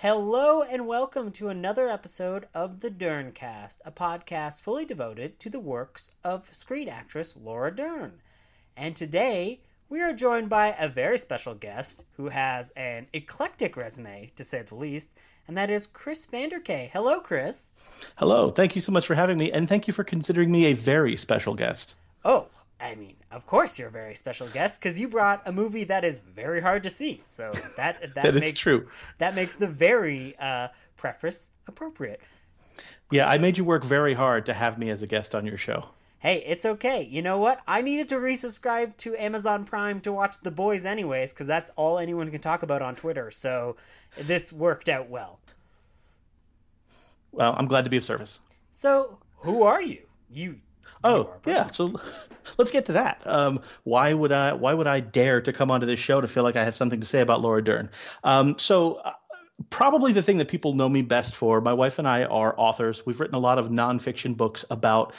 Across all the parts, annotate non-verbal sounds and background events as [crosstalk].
Hello and welcome to another episode of the Derncast, a podcast fully devoted to the works of screen actress Laura Dern. And today we are joined by a very special guest who has an eclectic resume, to say the least, and that is Chris Vander Kaay. Hello, Chris. Hello. Thank you so much for having me, and thank you for considering me a very special guest. Oh, I mean, of course you're a very special guest because you brought a movie that is very hard to see. So that [laughs] that, that makes, is true. That makes the very uh, preface appropriate. Yeah, I made you work very hard to have me as a guest on your show. Hey, it's okay. You know what? I needed to resubscribe to Amazon Prime to watch The Boys anyways, because that's all anyone can talk about on Twitter. So this worked out well. Well, I'm glad to be of service. So, who are you? You Oh yeah, so [laughs] let's get to that. Um, why would I? Why would I dare to come onto this show to feel like I have something to say about Laura Dern? Um, so uh, probably the thing that people know me best for. My wife and I are authors. We've written a lot of nonfiction books about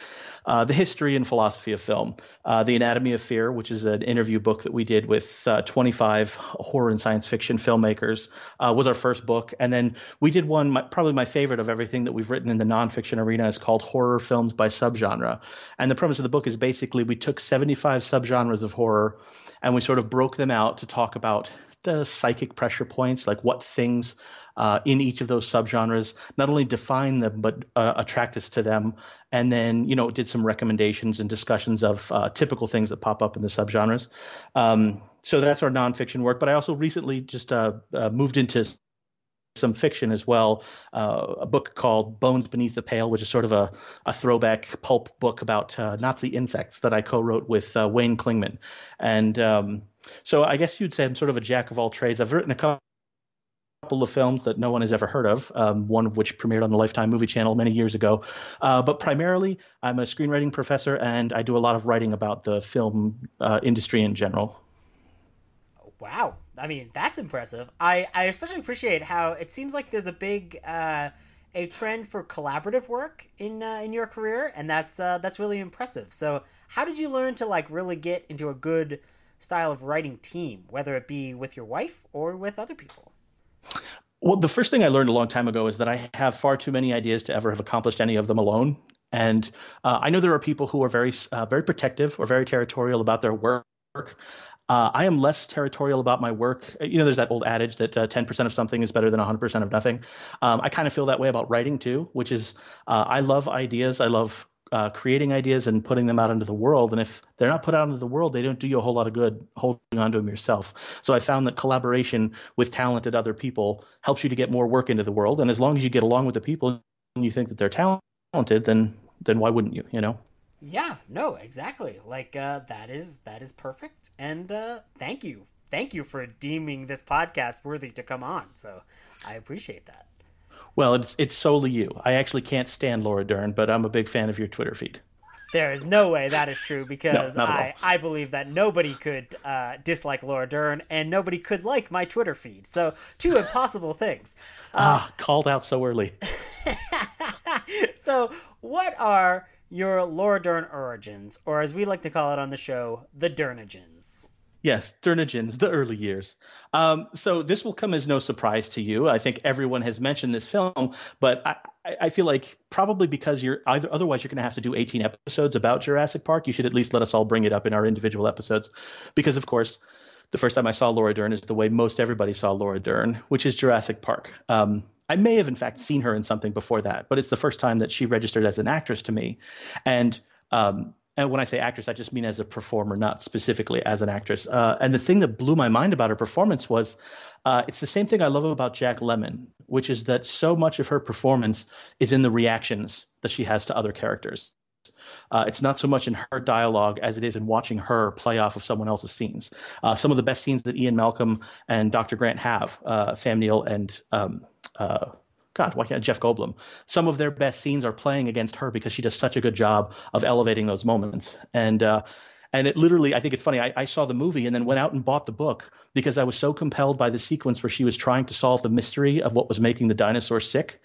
uh, the history and philosophy of film. Uh, the Anatomy of Fear, which is an interview book that we did with uh, 25 horror and science fiction filmmakers, uh, was our first book. And then we did one, my, probably my favorite of everything that we've written in the nonfiction arena, is called Horror Films by Subgenre. And the premise of the book is basically we took 75 subgenres of horror and we sort of broke them out to talk about the psychic pressure points, like what things uh, in each of those subgenres not only define them but uh, attract us to them, and then you know did some recommendations and discussions of uh, typical things that pop up in the subgenres. Um, so that's our nonfiction work. But I also recently just uh, uh, moved into some fiction as well. Uh, a book called Bones Beneath the Pale, which is sort of a, a throwback pulp book about uh, Nazi insects that I co-wrote with uh, Wayne Klingman. And um, so I guess you'd say I'm sort of a jack of all trades. I've written a couple of films that no one has ever heard of, um, one of which premiered on the Lifetime Movie Channel many years ago. Uh, but primarily, I'm a screenwriting professor and I do a lot of writing about the film uh, industry in general. Wow. I mean, that's impressive. I, I especially appreciate how it seems like there's a big uh, a trend for collaborative work in uh, in your career, and that's uh, that's really impressive. So, how did you learn to like really get into a good style of writing team, whether it be with your wife or with other people? Well, the first thing I learned a long time ago is that I have far too many ideas to ever have accomplished any of them alone. And uh, I know there are people who are very, uh, very protective or very territorial about their work. Uh, I am less territorial about my work. You know, there's that old adage that uh, 10% of something is better than 100% of nothing. Um, I kind of feel that way about writing too, which is uh, I love ideas. I love uh, creating ideas and putting them out into the world. And if they're not put out into the world, they don't do you a whole lot of good holding on to them yourself. So I found that collaboration with talented other people helps you to get more work into the world. And as long as you get along with the people and you think that they're talented, then then why wouldn't you? You know. Yeah, no, exactly. Like uh, that is that is perfect. And uh, thank you, thank you for deeming this podcast worthy to come on. So I appreciate that. Well, it's it's solely you. I actually can't stand Laura Dern, but I'm a big fan of your Twitter feed. There is no way that is true [laughs] because no, I, I believe that nobody could uh, dislike Laura Dern and nobody could like my Twitter feed. So, two impossible things. [laughs] ah, called out so early. [laughs] so, what are your Laura Dern origins, or as we like to call it on the show, the Dernigens. Yes, Dernigens, the early years. Um, so this will come as no surprise to you. I think everyone has mentioned this film, but I, I feel like probably because you're either otherwise you're going to have to do 18 episodes about Jurassic Park. You should at least let us all bring it up in our individual episodes, because of course, the first time I saw Laura Dern is the way most everybody saw Laura Dern, which is Jurassic Park. Um, I may have in fact seen her in something before that, but it's the first time that she registered as an actress to me. And um, and when I say actress, I just mean as a performer, not specifically as an actress. Uh, and the thing that blew my mind about her performance was uh, it's the same thing I love about Jack Lemmon, which is that so much of her performance is in the reactions that she has to other characters. Uh, it's not so much in her dialogue as it is in watching her play off of someone else's scenes. Uh, some of the best scenes that Ian Malcolm and Dr. Grant have, uh, Sam Neill and um, uh, God, why can't Jeff Goldblum? Some of their best scenes are playing against her because she does such a good job of elevating those moments. And uh, and it literally, I think it's funny. I, I, saw the movie and then went out and bought the book because I was so compelled by the sequence where she was trying to solve the mystery of what was making the dinosaur sick,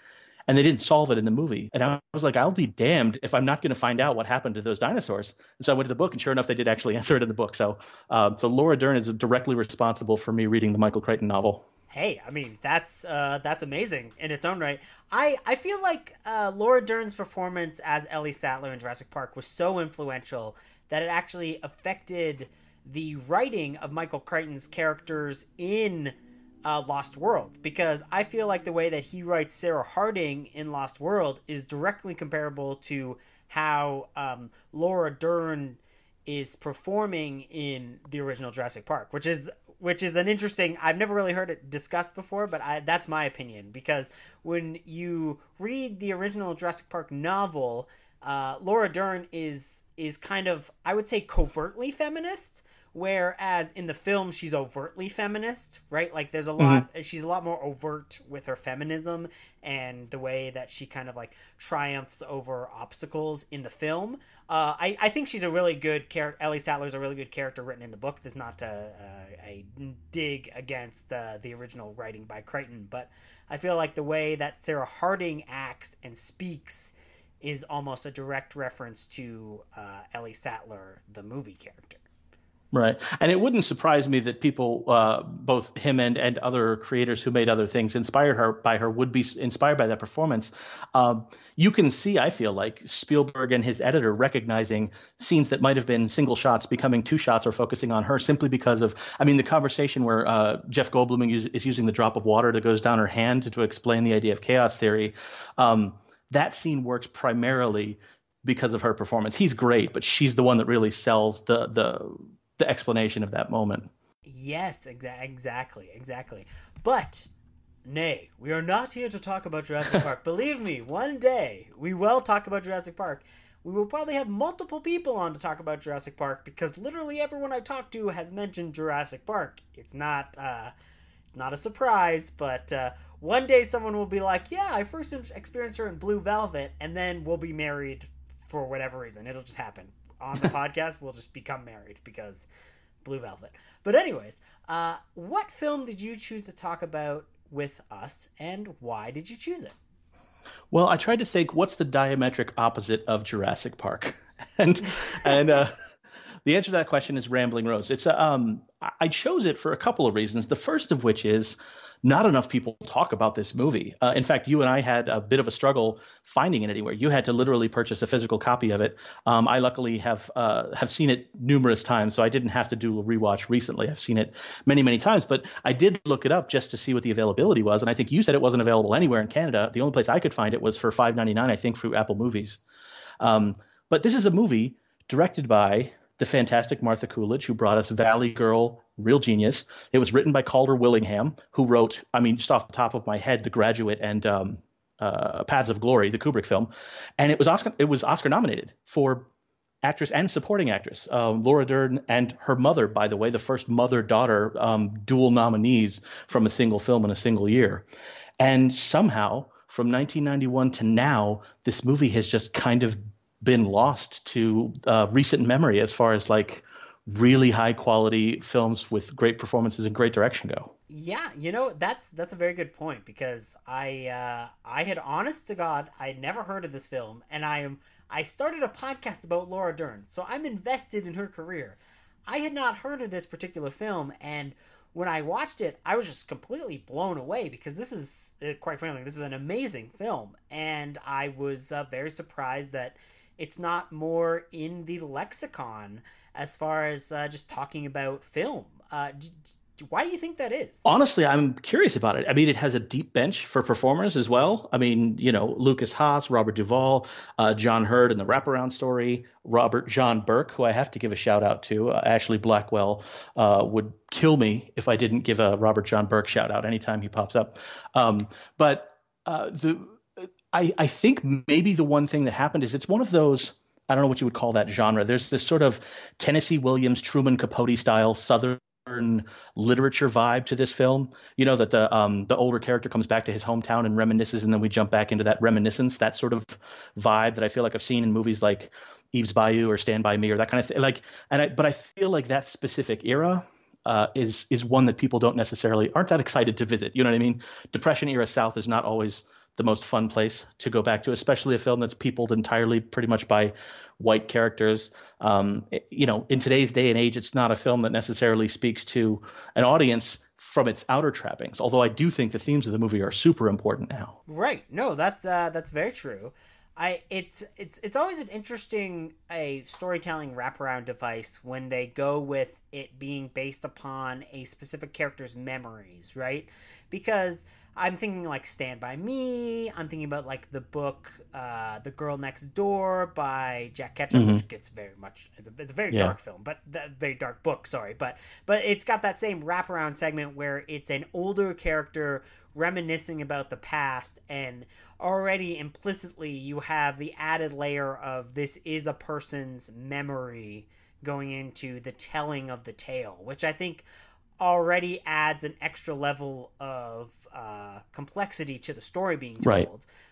and they didn't solve it in the movie. And I was like, I'll be damned if I'm not going to find out what happened to those dinosaurs. And so I went to the book, and sure enough, they did actually [laughs] answer it in the book. So, um, so Laura Dern is directly responsible for me reading the Michael Crichton novel. Hey, I mean that's uh, that's amazing in its own right. I I feel like uh, Laura Dern's performance as Ellie Sattler in Jurassic Park was so influential that it actually affected the writing of Michael Crichton's characters in uh, Lost World because I feel like the way that he writes Sarah Harding in Lost World is directly comparable to how um, Laura Dern is performing in the original Jurassic Park, which is which is an interesting. I've never really heard it discussed before, but I, that's my opinion because when you read the original Jurassic Park novel, uh, Laura Dern is is kind of I would say covertly feminist whereas in the film she's overtly feminist right? Like there's a lot mm-hmm. she's a lot more overt with her feminism and the way that she kind of like triumphs over obstacles in the film. Uh, I, I think she's a really good character ellie sattler's a really good character written in the book. There's not a, a, a dig against the, the original writing by crichton but i feel like the way that sarah harding acts and speaks is almost a direct reference to uh, ellie sattler the movie character Right. And it wouldn't surprise me that people, uh, both him and, and other creators who made other things inspired her by her would be inspired by that performance. Um, you can see, I feel like, Spielberg and his editor recognizing scenes that might have been single shots becoming two shots or focusing on her simply because of, I mean, the conversation where uh, Jeff Goldblum is using the drop of water that goes down her hand to, to explain the idea of chaos theory. Um, that scene works primarily because of her performance. He's great, but she's the one that really sells the the the explanation of that moment. Yes, exa- exactly, exactly. But nay, we are not here to talk about Jurassic Park. [laughs] Believe me, one day we will talk about Jurassic Park. We will probably have multiple people on to talk about Jurassic Park because literally everyone I talk to has mentioned Jurassic Park. It's not uh, not a surprise, but uh, one day someone will be like, "Yeah, I first experienced her in Blue Velvet," and then we'll be married for whatever reason. It'll just happen on the podcast we'll just become married because Blue Velvet. But anyways, uh, what film did you choose to talk about with us, and why did you choose it? Well, I tried to think what's the diametric opposite of Jurassic Park, [laughs] and and uh, the answer to that question is Rambling Rose. It's a, um, I chose it for a couple of reasons. The first of which is not enough people talk about this movie. Uh, in fact, you and I had a bit of a struggle finding it anywhere. You had to literally purchase a physical copy of it. Um, I luckily have uh, have seen it numerous times, so I didn't have to do a rewatch recently. I've seen it many, many times, but I did look it up just to see what the availability was, and I think you said it wasn't available anywhere in Canada. The only place I could find it was for five ninety nine, I think, through Apple Movies. Um, but this is a movie directed by the fantastic Martha Coolidge, who brought us Valley Girl, real genius. It was written by Calder Willingham, who wrote, I mean, just off the top of my head, The Graduate and um, uh, Paths of Glory, the Kubrick film, and it was Oscar. It was Oscar nominated for actress and supporting actress. Uh, Laura Dern and her mother, by the way, the first mother-daughter um, dual nominees from a single film in a single year, and somehow from 1991 to now, this movie has just kind of been lost to uh, recent memory as far as like really high quality films with great performances and great direction go. Yeah, you know that's that's a very good point because I uh, I had honest to God I had never heard of this film and I am I started a podcast about Laura Dern so I'm invested in her career. I had not heard of this particular film and when I watched it I was just completely blown away because this is uh, quite frankly this is an amazing film and I was uh, very surprised that it's not more in the lexicon as far as uh, just talking about film. Uh, d- d- why do you think that is? Honestly, I'm curious about it. I mean, it has a deep bench for performers as well. I mean, you know, Lukas Haas, Robert Duvall, uh, John Heard in the wraparound story, Robert John Burke, who I have to give a shout out to. Uh, Ashley Blackwell uh, would kill me if I didn't give a Robert John Burke shout out anytime he pops up. Um, but uh, the I, I think maybe the one thing that happened is it's one of those I don't know what you would call that genre. There's this sort of Tennessee Williams, Truman Capote style Southern literature vibe to this film. You know that the um, the older character comes back to his hometown and reminisces, and then we jump back into that reminiscence, that sort of vibe that I feel like I've seen in movies like Eve's Bayou or Stand by Me or that kind of thing. Like, and I, but I feel like that specific era uh, is is one that people don't necessarily aren't that excited to visit. You know what I mean? Depression era South is not always the most fun place to go back to, especially a film that's peopled entirely pretty much by white characters. Um, you know, in today's day and age, it's not a film that necessarily speaks to an audience from its outer trappings. Although I do think the themes of the movie are super important now. Right. No, that's uh, that's very true. I it's it's it's always an interesting a storytelling wraparound device when they go with it being based upon a specific character's memories, right? Because I'm thinking like Stand by Me. I'm thinking about like the book, uh, The Girl Next Door by Jack Ketchum, mm-hmm. which gets very much. It's a, it's a very yeah. dark film, but very dark book. Sorry, but but it's got that same wraparound segment where it's an older character reminiscing about the past, and already implicitly you have the added layer of this is a person's memory going into the telling of the tale, which I think already adds an extra level of uh, complexity to the story being told, right.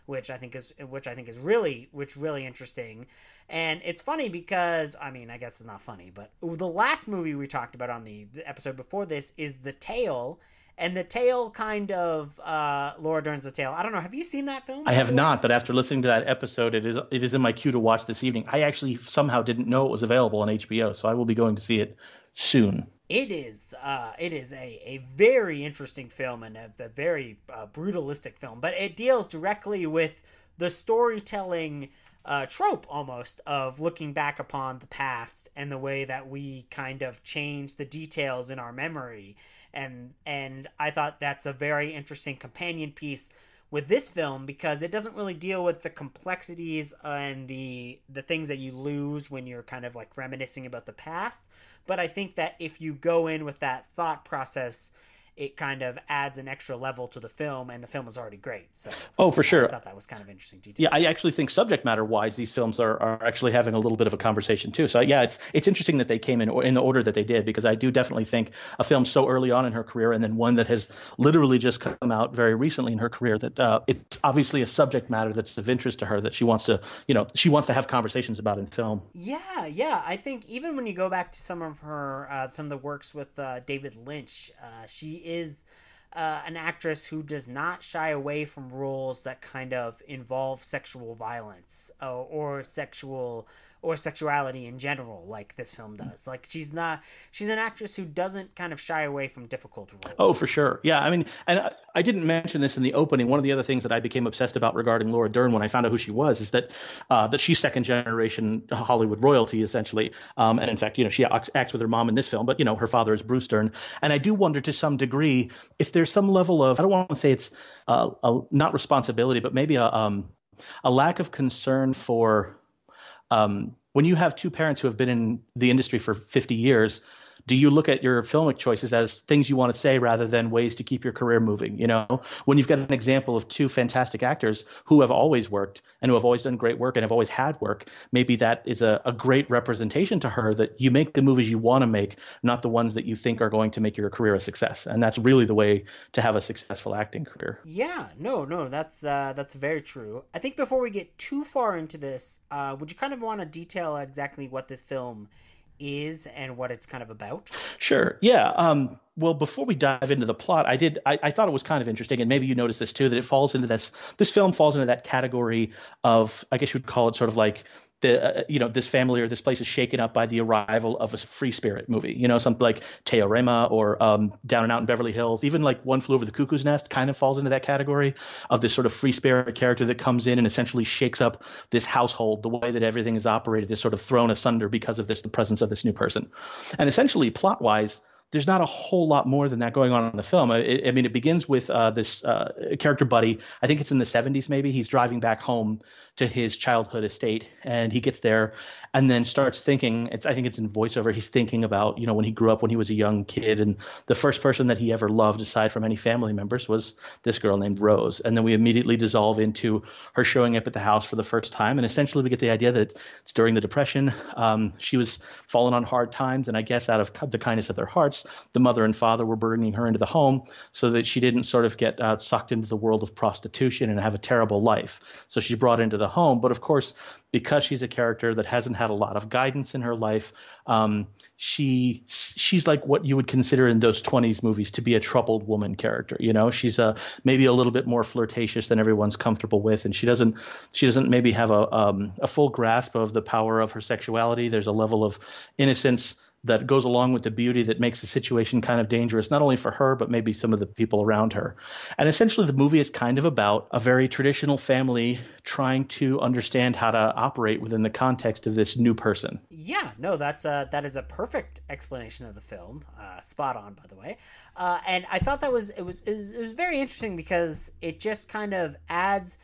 which I think is which I think is really which really interesting. And it's funny because I mean I guess it's not funny, but the last movie we talked about on the episode before this is The Tale, and the tale kind of uh, Laura Dern's The Tale. I don't know. Have you seen that film? I have not, but after listening to that episode, it is it is in my queue to watch this evening. I actually somehow didn't know it was available on HBO, so I will be going to see it soon it is uh, it is a, a very interesting film and a, a very uh, brutalistic film, but it deals directly with the storytelling uh, trope almost of looking back upon the past and the way that we kind of change the details in our memory. And and I thought that's a very interesting companion piece with this film because it doesn't really deal with the complexities and the the things that you lose when you're kind of like reminiscing about the past but I think that if you go in with that thought process, it kind of adds an extra level to the film, and the film is already great. So, oh, for sure, I thought that was kind of interesting detail. Yeah, I actually think subject matter wise, these films are, are actually having a little bit of a conversation too. So, yeah, it's it's interesting that they came in in the order that they did because I do definitely think a film so early on in her career, and then one that has literally just come out very recently in her career, that uh, it's obviously a subject matter that's of interest to her that she wants to, you know, she wants to have conversations about in film. Yeah, yeah, I think even when you go back to some of her uh, some of the works with uh, David Lynch, uh, she is uh, an actress who does not shy away from roles that kind of involve sexual violence uh, or sexual or sexuality in general like this film does. Like she's not she's an actress who doesn't kind of shy away from difficult roles. Oh for sure. Yeah i mean and I, I, didn't mention this in the opening. One of the other things that i became obsessed about regarding laura dern when i found out who she was is that uh, that she's second generation hollywood royalty essentially. Um, and in fact you know she acts with her mom in this film but you know her father is bruce dern. And i do wonder to some degree if there's some level of i don't want to say it's uh, a, not responsibility but maybe a um, a lack of concern for um, when you have two parents who have been in the industry for 50 years do you look at your filmic choices as things you want to say rather than ways to keep your career moving you know? When you've got an example of two fantastic actors who have always worked and who have always done great work and have always had work maybe that is a, a great representation to her that you make the movies you want to make not the ones that you think are going to make your career a success. And that's really the way to have a successful acting career. Yeah no no that's uh, that's very true. I think before we get too far into this uh, would you kind of want to detail exactly what this film is and what it's kind of about? Sure. Yeah. Um, well, before we dive into the plot, I did. I, I, thought it was kind of interesting, and maybe you noticed this too, that it falls into this. This film falls into that category of, I guess you would call it, sort of like the uh, you know this family or this place is shaken up by the arrival of a free spirit movie you know something like Teorema or um, Down and Out in Beverly Hills even like One Flew Over the Cuckoo's Nest kind of falls into that category of this sort of free spirit character that comes in and essentially shakes up this household the way that everything is operated is sort of thrown asunder because of this the presence of this new person and essentially plot wise there's not a whole lot more than that going on in the film. I, I mean, it begins with uh, this uh, character buddy. I think it's in the 70s, maybe. He's driving back home to his childhood estate and he gets there and then starts thinking it's i think it's in voiceover he's thinking about you know when he grew up when he was a young kid and the first person that he ever loved aside from any family members was this girl named rose. And then we immediately dissolve into her showing up at the house for the first time and essentially we get the idea that it's during the depression. Um, she was falling on hard times and i guess out of the kindness of their hearts the mother and father were bringing her into the home so that she didn't sort of get uh, sucked into the world of prostitution and have a terrible life. So she's brought into the home but of course because she's a character that hasn't had a lot of guidance in her life. Um, she she's like what you would consider in those 20s movies to be a troubled woman character. You know, she's a maybe a little bit more flirtatious than everyone's comfortable with, and she doesn't she doesn't maybe have a um, a full grasp of the power of her sexuality. There's a level of innocence that goes along with the beauty that makes the situation kind of dangerous, not only for her, but maybe some of the people around her. And essentially, the movie is kind of about a very traditional family trying to understand how to operate within the context of this new person. Yeah, no, that's a, that is a perfect explanation of the film. Uh, spot on, by the way. Uh, and I thought that was it was it was very interesting because it just kind of adds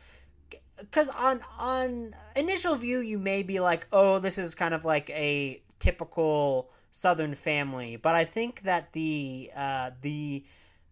because on on initial view you may be like oh this is kind of like a typical southern family but i think that the uh, the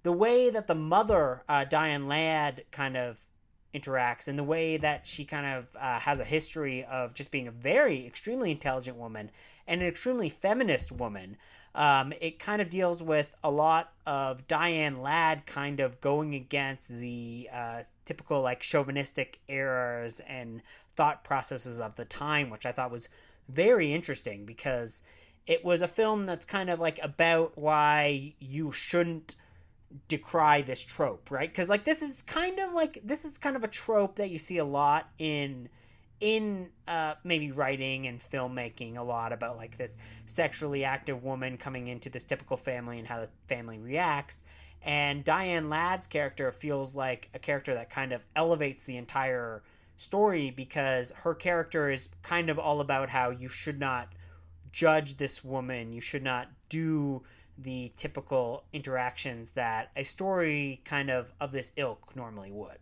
the way that the mother uh, diane ladd kind of interacts and the way that she kind of uh, has a history of just being a very extremely intelligent woman and an extremely feminist woman um, it kind of deals with a lot of Diane Ladd kind of going against the uh, typical like chauvinistic errors and thought processes of the time, which I thought was very interesting because it was a film that's kind of like about why you shouldn't decry this trope, right? Because like this is kind of like this is kind of a trope that you see a lot in in uh, maybe writing and filmmaking a lot about like this sexually active woman coming into this typical family and how the family reacts. And Diane Ladd's character feels like a character that kind of elevates the entire story because her character is kind of all about how you should not judge this woman, you should not do the typical interactions that a story kind of of this ilk normally would.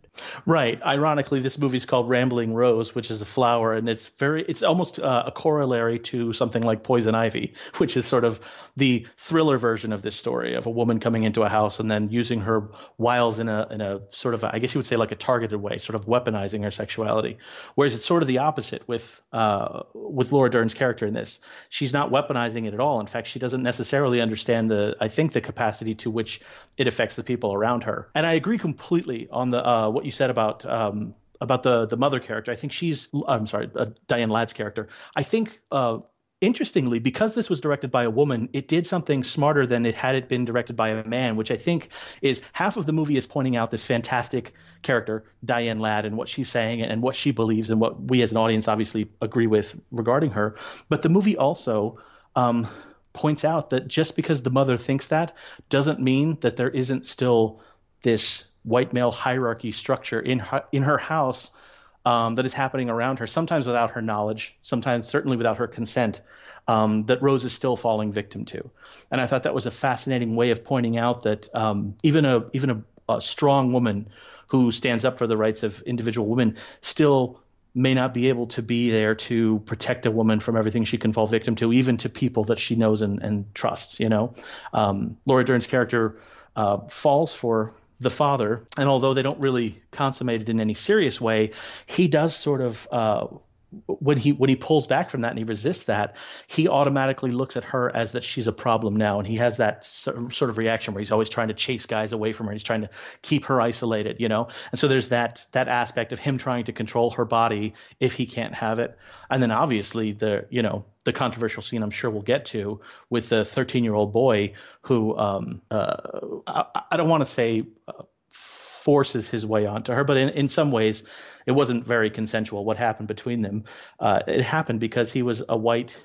Right. Ironically, this movie is called Rambling Rose, which is a flower, and it's very it's almost uh, a corollary to something like Poison Ivy, [laughs] which is sort of the thriller version of this story of a woman coming into a house and then using her wiles in a in a sort of a, I guess you would say like a targeted way, sort of weaponizing her sexuality. Whereas it's sort of the opposite with uh, with Laura Dern's character in this. She's not weaponizing it at all. In fact, she doesn't necessarily understand the I think the capacity to which it affects the people around her. And I agree completely on the uh, what you said about. Um, about the the mother character, I think she's. I'm sorry, uh, Diane Ladd's character. I think uh, interestingly, because this was directed by a woman, it did something smarter than it had it been directed by a man, which I think is half of the movie is pointing out this fantastic character, Diane Ladd, and what she's saying and what she believes and what we as an audience obviously agree with regarding her. But the movie also um, points out that just because the mother thinks that doesn't mean that there isn't still this white male hierarchy structure in her, in her house um, that is happening around her, sometimes without her knowledge, sometimes certainly without her consent, um, that Rose is still falling victim to. And I thought that was a fascinating way of pointing out that um, even a even a, a strong woman who stands up for the rights of individual women still may not be able to be there to protect a woman from everything she can fall victim to, even to people that she knows and, and trusts. You know, um, Laura Dern's character uh, falls for the father, and although they don't really consummate it in any serious way, he does sort of. Uh, when he when he pulls back from that and he resists that, he automatically looks at her as that she's a problem now, and he has that sort of reaction where he's always trying to chase guys away from her. He's trying to keep her isolated, you know. And so there's that that aspect of him trying to control her body if he can't have it, and then obviously the you know the controversial scene I'm sure we'll get to with the 13 year old boy who um, uh, I, I, don't want to say uh, forces his way onto her, but in, in some ways it wasn't very consensual what happened between them. Uh, it happened because he was a white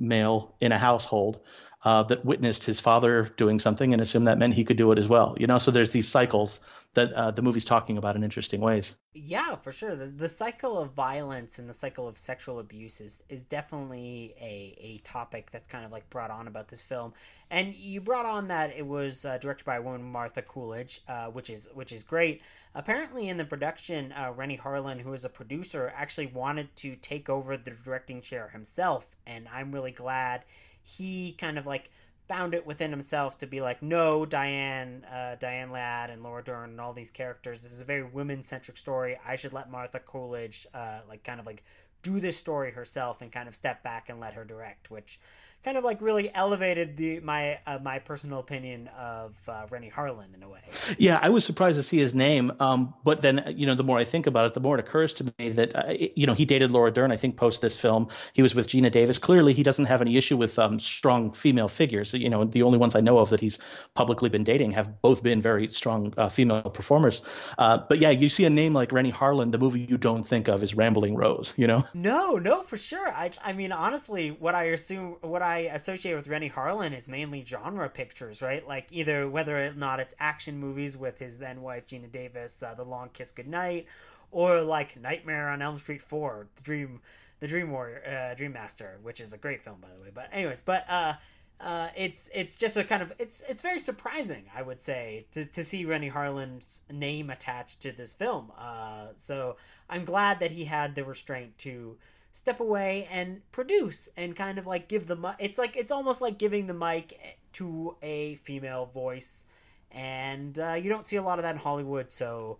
male in a household uh, that witnessed his father doing something and assumed that meant he could do it as well. You know, so there's these cycles that uh, the movie's talking about in interesting ways. Yeah, for sure. The, the cycle of violence and the cycle of sexual abuse is, is definitely a, a topic that's kind of like brought on about this film. And you brought on that it was uh, directed by a woman, Martha Coolidge, uh, which is which is great. Apparently, in the production, uh, Renny Harlin, who is a producer, actually wanted to take over the directing chair himself, and I'm really glad he kind of like found it within himself to be like, no, Diane, uh, Diane Ladd and Laura Dern and all these characters. This is a very women centric story. I should let Martha Coolidge, uh, like, kind of like do this story herself and kind of step back and let her direct, which kind of like really elevated the my uh, my personal opinion of uh, Renny Harlin in a way. Yeah, I was surprised to see his name, um, but then you know the more I think about it, the more it occurs to me that uh, you know he dated Laura Dern. I think post this film, he was with Geena Davis. Clearly, he doesn't have any issue with um, strong female figures. You know, the only ones I know of that he's publicly been dating have both been very strong uh, female performers. Uh, but yeah, you see a name like Renny Harlin, the movie you don't think of is Rambling Rose. You know? No, no, for sure. I I mean, honestly, what I assume, what I I associate with Renny Harlin is mainly genre pictures, right? Like either whether or not it's action movies with his then wife Geena Davis, uh, The Long Kiss Goodnight, or like Nightmare on Elm Street Four, The Dream, The Dream Warrior, uh, Dream Master, which is a great film by the way. But anyways, but uh, uh, it's it's just a kind of it's it's very surprising, I would say, to, to see Renny Harlin's name attached to this film. Uh, so I'm glad that he had the restraint to step away and produce and kind of like give the mic. It's like it's almost like giving the mic to a female voice, and uh, you don't see a lot of that in Hollywood. So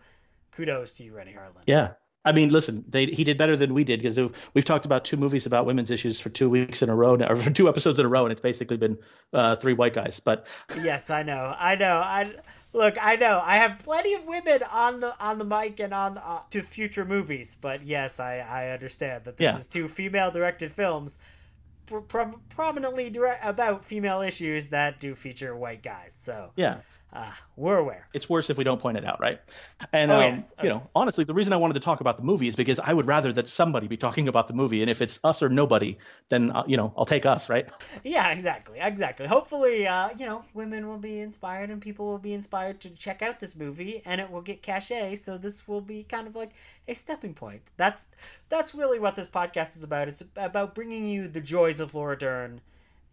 kudos to you, Renny Harlin. Yeah, I mean, listen, they, he did better than we did because we've talked about two movies about women's issues for two weeks in a row, or [laughs] for two episodes in a row, and it's basically been uh, three white guys. But yes, I know, I know, I look, I know, I have plenty of women on the on the mic and on uh, to future movies, but yes, I I understand that this yeah. is two female directed films. Pro- prominently direct about female issues that do feature white guys. So yeah, uh, we're aware. It's worse if we don't point it out, right? And oh, um, yes. oh, you know, yes. honestly, the reason I wanted to talk about the movie is because I would rather that somebody be talking about the movie, and if it's us or nobody, then uh, you know, I'll take us, right? Yeah, exactly, exactly. Hopefully, uh, you know, women will be inspired and people will be inspired to check out this movie, and it will get cachet. So this will be kind of like a stepping point. That's that's really what this podcast is about. It's about bringing you the joys of Laura Dern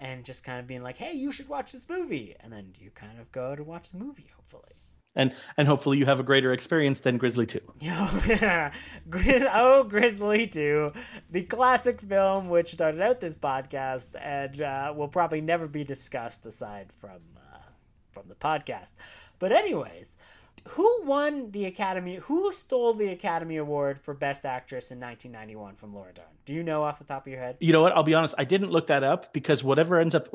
and just kind of being like, "Hey, you should watch this movie," and then you kind of go to watch the movie, hopefully. And and hopefully you have a greater experience than Grizzly Two. [laughs] Yeah, oh, Grizzly Two, the classic film which started out this podcast and uh, will probably never be discussed aside from uh, from the podcast. But anyways, who won the Academy? Who stole the Academy Award for Best Actress in 1991 from Laura Dern? Do you know off the top of your head? You know what? I'll be honest. I didn't look that up because whatever ends up,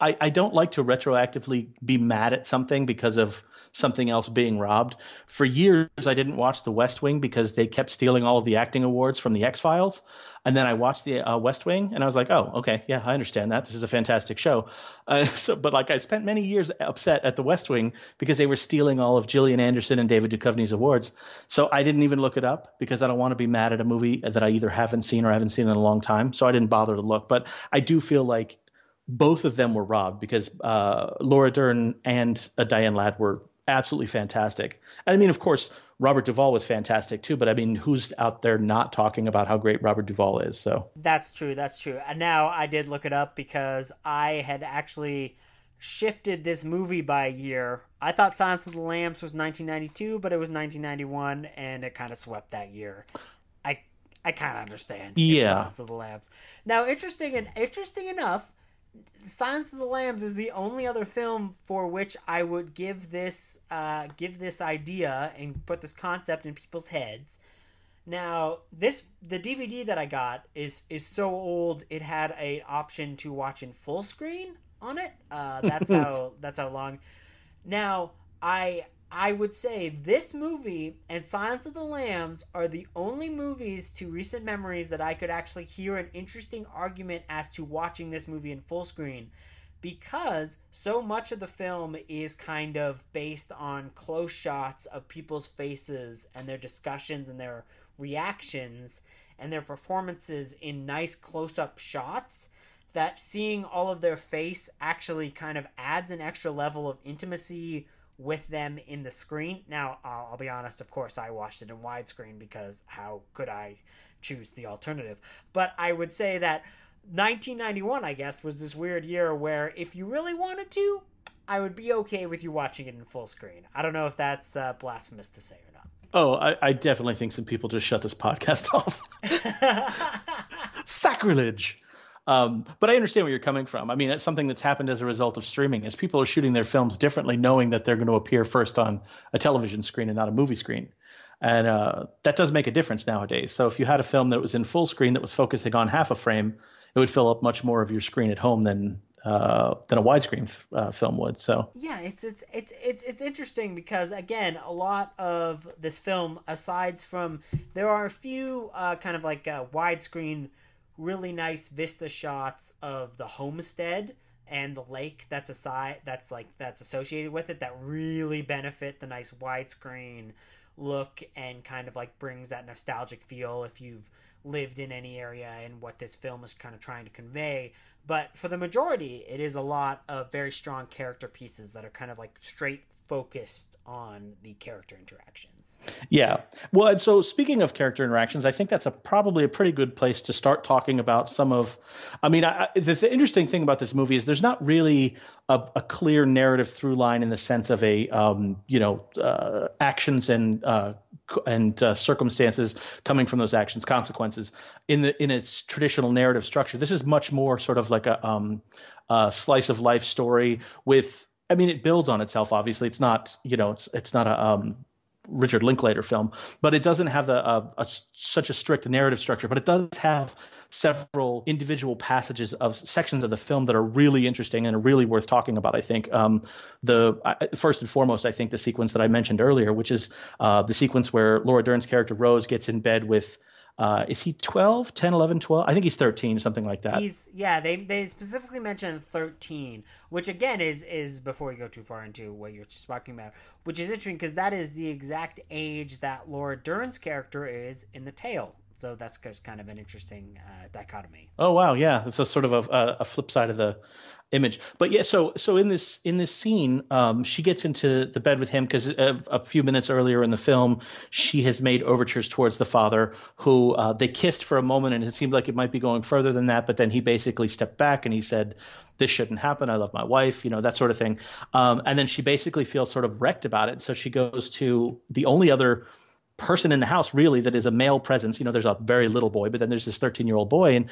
I, I don't like to retroactively be mad at something because of something else being robbed. For years, I didn't watch The West Wing because they kept stealing all of the acting awards from The X Files. And then I watched the uh, West Wing, and I was like, "Oh, okay, yeah, I understand that. This is a fantastic show." Uh, [laughs] so, but like, I spent many years upset at the West Wing because they were stealing all of Gillian Anderson and David Duchovny's awards. So I didn't even look it up because I don't want to be mad at a movie that I either haven't seen or haven't seen in a long time. So I didn't bother to look. But I do feel like both of them were robbed because uh, Laura Dern and uh, Diane Ladd were absolutely fantastic. And I mean, of course, Robert Duvall was fantastic too, but I mean, who's out there not talking about how great Robert Duvall is? So that's true. That's true. And now I did look it up because I had actually shifted this movie by a year. I thought Silence of the Lambs was 1992, but it was 1991, and it kind of swept that year. I I kind of understand. Yeah, Silence of the Lambs. Now, interesting and interesting enough Silence of the Lambs is the only other film for which I would give this uh, give this idea and put this concept in people's heads. Now, this the DVD that I got is is so old it had a option to watch in full screen on it. Uh, that's [laughs] how that's how long. Now, I I would say this movie and Silence of the Lambs are the only movies to recent memories that I could actually hear an interesting argument as to watching this movie in full screen. Because so much of the film is kind of based on close shots of people's faces and their discussions and their reactions and their performances in nice close up shots that seeing all of their face actually kind of adds an extra level of intimacy with them in the screen. Now, uh, I'll be honest, of course, I watched it in widescreen because how could I choose the alternative? But I would say that 1991, I guess, was this weird year where if you really wanted to, I would be okay with you watching it in full screen. I don't know if that's uh, blasphemous to say or not. Oh, I, I definitely think some people just shut this podcast [laughs] off. [laughs] Sacrilege. Um, but I understand where you're coming from. I mean, it's something that's happened as a result of streaming, as people are shooting their films differently, knowing that they're going to appear first on a television screen and not a movie screen. And uh, that does make a difference nowadays. So if you had a film that was in full screen that was focusing on half a frame, it would fill up much more of your screen at home than uh, than a widescreen f- uh, film would. So yeah, it's it's it's it's it's interesting because again, a lot of this film, aside from there are a few uh, kind of like uh, widescreen really nice vista shots of the homestead and the lake that's aside that's like that's associated with it that really benefit the nice widescreen look and kind of like brings that nostalgic feel if you've lived in any area and what this film is kind of trying to convey. But for the majority, it is a lot of very strong character pieces that are kind of like straight focused on the character interactions. Yeah. Well, and so speaking of character interactions, I think that's a probably a pretty good place to start talking about some of. I mean, I, the, the, interesting thing about this movie is there's not really a, a clear narrative through line in the sense of a um, you know uh, actions and uh, and uh, circumstances coming from those actions, consequences in the in its traditional narrative structure. This is much more sort of like a um, slice of life story with I mean, it builds on itself. Obviously, it's not you know it's it's not a um, Richard Linklater film, but it doesn't have a, a, a, such a strict narrative structure. But it does have several individual passages of sections of the film that are really interesting and are really worth talking about. I think um, the first and foremost, I think the sequence that I mentioned earlier, which is uh, the sequence where Laura Dern's character Rose gets in bed with uh, is he 12, 10, 11, 12? I think he's 13, something like that. He's yeah, they they specifically mentioned 13, which again is is before we go too far into what you're talking about, which is interesting because that is the exact age that Laura Dern's character is in the tale. So that's just kind of an interesting uh, dichotomy. Oh wow, yeah, it's a sort of a, a flip side of the image. But yeah, so so in this in this scene, um, she gets into the bed with him because a, a, few minutes earlier in the film, she has made overtures towards the father, who uh, they kissed for a moment, and it seemed like it might be going further than that. But then he basically stepped back and he said, "This shouldn't happen. I love my wife," you know that sort of thing. Um, and then she basically feels sort of wrecked about it, so she goes to the only other person in the house really that is a male presence. You know, there's a very little boy, but then there's this 13 year old boy, and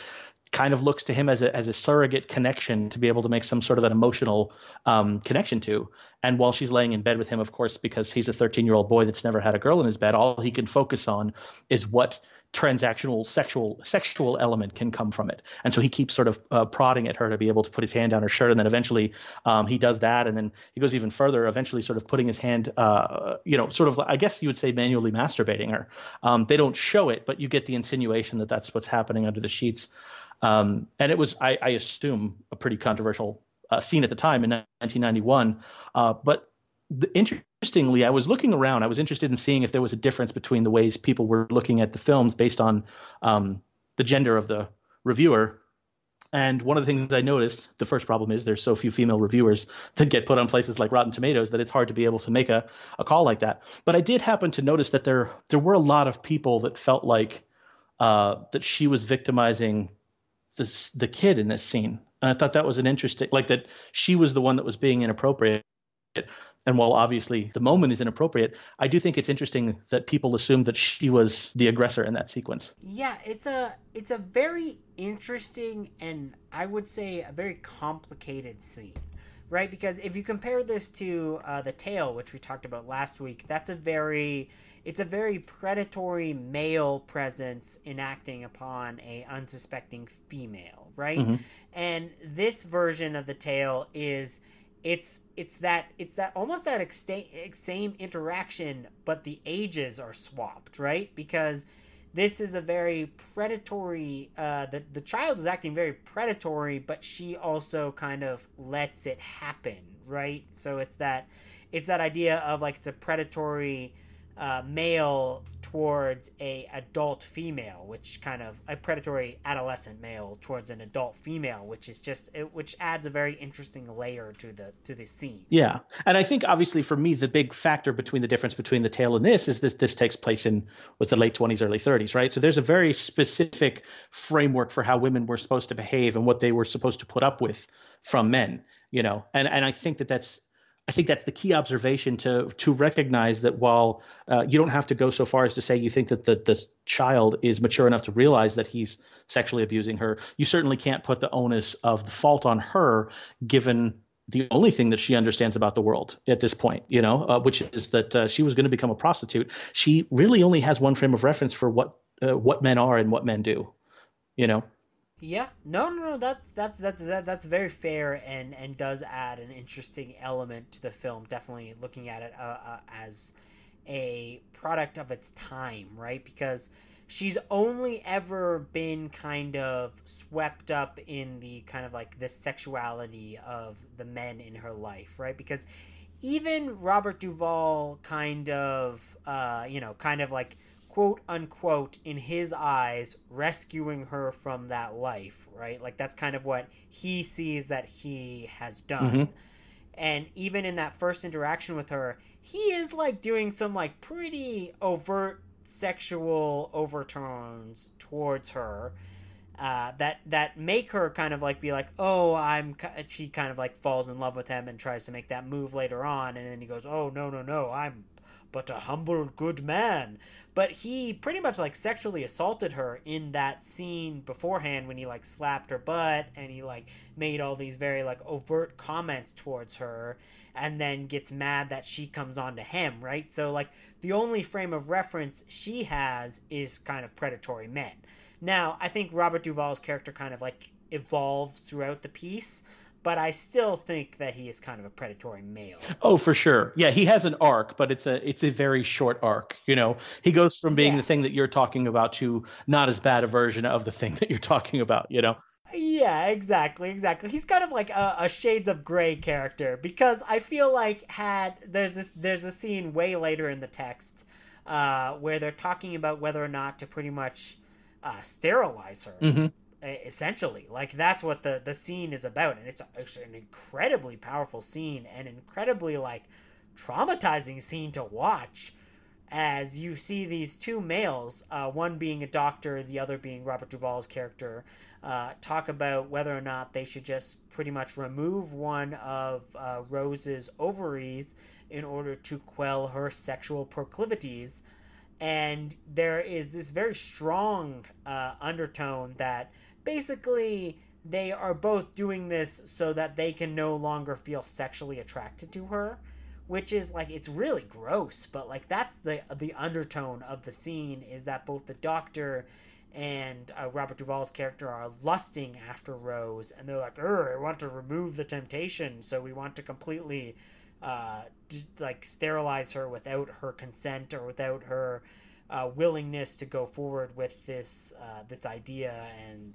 kind of looks to him as a as a surrogate connection to be able to make some sort of an emotional um, connection to. And while she's laying in bed with him, of course, because he's a 13 year old boy that's never had a girl in his bed, all he can focus on is what transactional sexual sexual element can come from it. And so he keeps sort of uh, prodding at her to be able to put his hand down her shirt and then eventually um, he does that and then he goes even further eventually sort of putting his hand uh, you know sort of i guess you would say manually masturbating her. Um, they don't show it but you get the insinuation that that's what's happening under the sheets um, and it was, I, I, assume, a pretty controversial uh, scene at the time in 1991. Uh, but the, interestingly, I was looking around. I was interested in seeing if there was a difference between the ways people were looking at the films based on um, the gender of the reviewer. And one of the things I noticed, the first problem is there's so few female reviewers [laughs] that get put on places like Rotten Tomatoes that it's hard to be able to make a, a call like that. But I did happen to notice that there there were a lot of people that felt like uh, that she was victimizing the kid in this scene. And I thought that was an interesting, like that she was the one that was being inappropriate. And while obviously the moment is inappropriate, I do think it's interesting that people assume that she was the aggressor in that sequence. Yeah, it's a it's a very interesting and I would say a very complicated scene, right? Because if you compare this to uh, the tale, which we talked about last week, that's a very it's a very predatory male presence enacting upon a unsuspecting female, right? Mm-hmm. And this version of the tale is it's it's that it's that almost that ex- same interaction, but the ages are swapped, right? Because this is a very predatory uh the the child is acting very predatory but she also kind of lets it happen right? So it's that it's that idea of like it's a predatory uh, male towards a adult female, which kind of a predatory adolescent male towards an adult female, which is just it, which adds a very interesting layer to the to the scene. Yeah, and I think obviously for me the big factor between the difference between the tale and this is this this takes place in what's the late twenties, early thirties, right? So there's a very specific framework for how women were supposed to behave and what they were supposed to put up with from men, you know, and and I think that that's I think that's the key observation to to recognize that while uh, you don't have to go so far as to say you think that the the child is mature enough to realize that he's sexually abusing her, you certainly can't put the onus of the fault on her, given the only thing that she understands about the world at this point, you know, uh, which is that uh, she was going to become a prostitute. She really only has one frame of reference for what uh, what men are and what men do, you know. Yeah, no, no, no. That's that's that's that, that's very fair and and does add an interesting element to the film. Definitely looking at it uh, uh, as a product of its time, right? Because she's only ever been kind of swept up in the kind of like the sexuality of the men in her life, right? Because even Robert Duvall kind of, uh, you know, kind of like quote unquote in his eyes rescuing her from that life, right? Like that's kind of what he sees that he has done. Mm-hmm. And even in that first interaction with her, he is like doing some like pretty overt sexual overtones towards her uh, that that make her kind of like be like, oh, I'm. She kind of like falls in love with him and tries to make that move later on, and then he goes, oh no no no, I'm but a humble good man. But he pretty much like sexually assaulted her in that scene beforehand when he like slapped her butt and he like made all these very like overt comments towards her and then gets mad that she comes on to him, right? So like the only frame of reference she has is kind of predatory men. Now, I think Robert Duvall's character kind of like evolves throughout the piece, but I still think that he is kind of a predatory male. Oh, for sure. Yeah, he has an arc, but it's a it's a very short arc. You know, he goes from being yeah. the thing that you're talking about to not as bad a version of the thing [laughs] that you're talking about. You know. Yeah, exactly, exactly. He's kind of like a, a shades of gray character because I feel like had there's this there's a scene way later in the text uh, where they're talking about whether or not to pretty much uh, sterilize her. Mm-hmm essentially. Like that's what the the scene is about. And it's, it's an incredibly powerful scene and incredibly like traumatizing scene to watch as you see these two males uh, one being a doctor the other being robert duvall's character uh, talk about whether or not they should just pretty much remove one of uh, rose's ovaries in order to quell her sexual proclivities. And there is this very strong uh, undertone that basically they are both doing this so that they can no longer feel sexually attracted to her which is like it's really gross but like that's the the undertone of the scene is that both the doctor and uh, Robert Duvall's character are lusting after Rose and they're like I want to remove the temptation so we want to completely uh, d- like sterilize her without her consent or without her uh, willingness to go forward with this uh, this idea and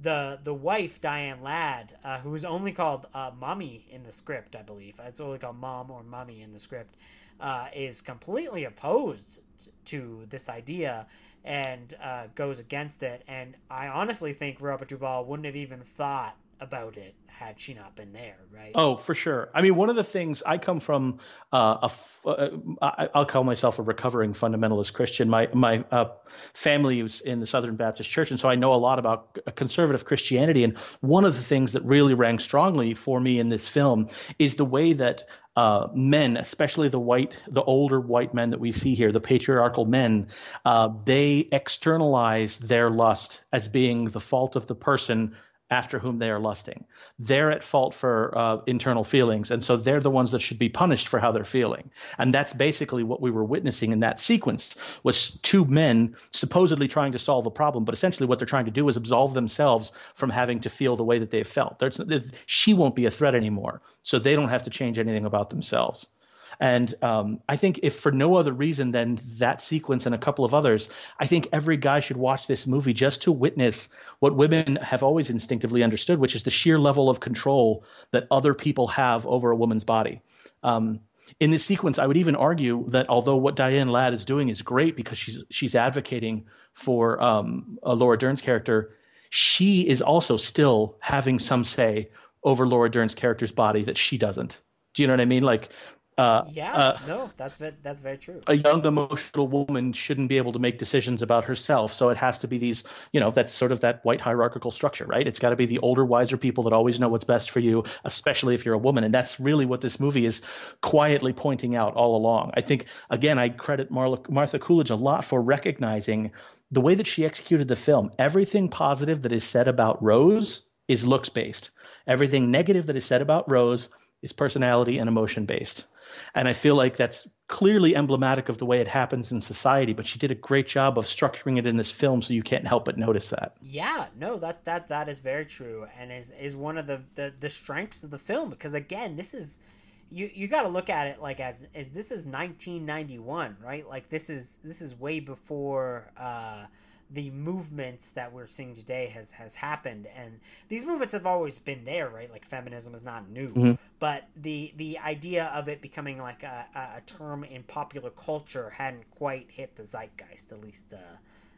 the the wife Diane Ladd, uh, who is only called uh, mommy in the script, I believe. It's only called mom or mommy in the script. Uh, is completely opposed to this idea and uh, goes against it. And I honestly think Robert Duvall wouldn't have even thought about it had she not been there, right? Oh, for sure. I mean, one of the things I come from, uh, a, uh, I'll call myself a recovering fundamentalist Christian. My my uh, family was in the Southern Baptist Church, and so I know a lot about conservative Christianity. And one of the things that really rang strongly for me in this film is the way that uh, men, especially the white, the older white men that we see here, the patriarchal men, uh, they externalize their lust as being the fault of the person after whom they are lusting. They're at fault for uh, internal feelings, and so they're the ones that should be punished for how they're feeling. And that's basically what we were witnessing in that sequence was two men supposedly trying to solve a problem, but essentially what they're trying to do is absolve themselves from having to feel the way that they've felt. She won't be a threat anymore, so they don't have to change anything about themselves. And um, I think if for no other reason than that sequence and a couple of others, I think every guy should watch this movie just to witness what women have always instinctively understood, which is the sheer level of control that other people have over a woman's body. Um, in this sequence, I would even argue that although what Diane Ladd is doing is great because she's she's advocating for um, Laura Dern's character, she is also still having some say over Laura Dern's character's body that she doesn't. Do you know what I mean? Like uh, yeah, uh, no, that's that's very true. A young emotional woman shouldn't be able to make decisions about herself, so it has to be these, you know, that's sort of that white hierarchical structure, right? It's got to be the older, wiser people that always know what's best for you, especially if you're a woman, and that's really what this movie is quietly pointing out all along. I think again, I credit Marla, Martha Coolidge a lot for recognizing the way that she executed the film. Everything positive that is said about Rose is looks based. Everything negative that is said about Rose is personality and emotion based and I feel like that's clearly emblematic of the way it happens in society, but she did a great job of structuring it in this film so you can't help but notice that. Yeah, no, that that that is very true and is is one of the the, the strengths of the film because again, this is you you got to look at it like as as this is 1991, right? Like this is this is way before uh the movements that we're seeing today has has happened and these movements have always been there right like feminism is not new mm-hmm. but the the idea of it becoming like a, a term in popular culture hadn't quite hit the zeitgeist at least uh,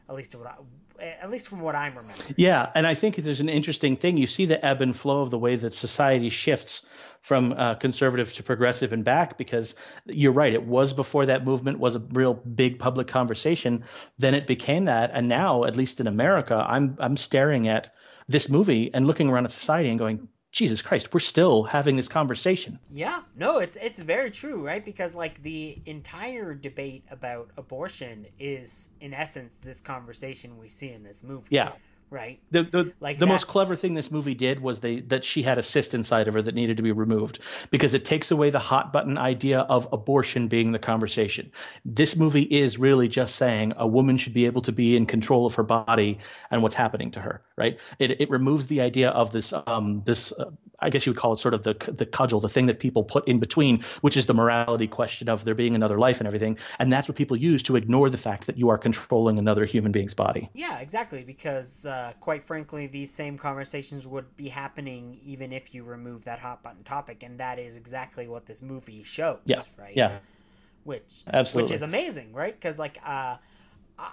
at least what I, at least from what I'm remembering. Yeah, and I think there's an interesting thing. You see the ebb and flow of the way that society shifts from uh, conservative to progressive and back because you're right. It was before that movement was a real big public conversation. Then it became that, and now, at least in America, I'm I'm staring at this movie and looking around at society and going, Jesus Christ, we're still having this conversation. Yeah, no, it's it's very true, right? Because like the entire debate about abortion is in essence this conversation we see in this movie. Yeah right? The the, like the most clever thing this movie did was they that she had a cyst inside of her that needed to be removed because it takes away the hot button idea of abortion being the conversation. This movie is really just saying a woman should be able to be in control of her body and what's happening to her, right? It it removes the idea of this um this uh, I guess you would call it sort of the the cudgel, the thing that people put in between, which is the morality question of there being another life and everything, and that's what people use to ignore the fact that you are controlling another human being's body. Yeah, exactly, because uh, quite frankly, these same conversations would be happening even if you remove that hot button topic, and that is exactly what this movie shows. Yeah, right. Yeah, which absolutely, which is amazing, right? Because like, uh,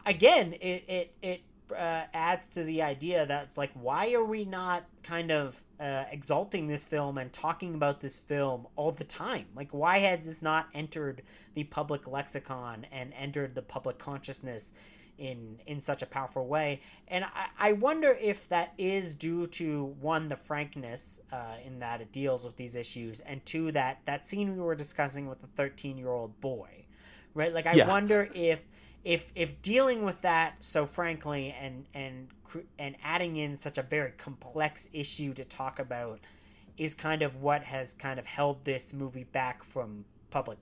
again, it it it uh, adds to the idea that it's like, why are we not kind of uh, exalting this film and talking about this film all the time? Like, why has this not entered the public lexicon and entered the public consciousness in in such a powerful way? And I, I wonder if that is due to one, the frankness uh, in that it deals with these issues, and two, that that scene we were discussing with the thirteen year old boy, right? Like, I yeah. wonder if if if dealing with that so frankly and and and adding in such a very complex issue to talk about is kind of what has kind of held this movie back from public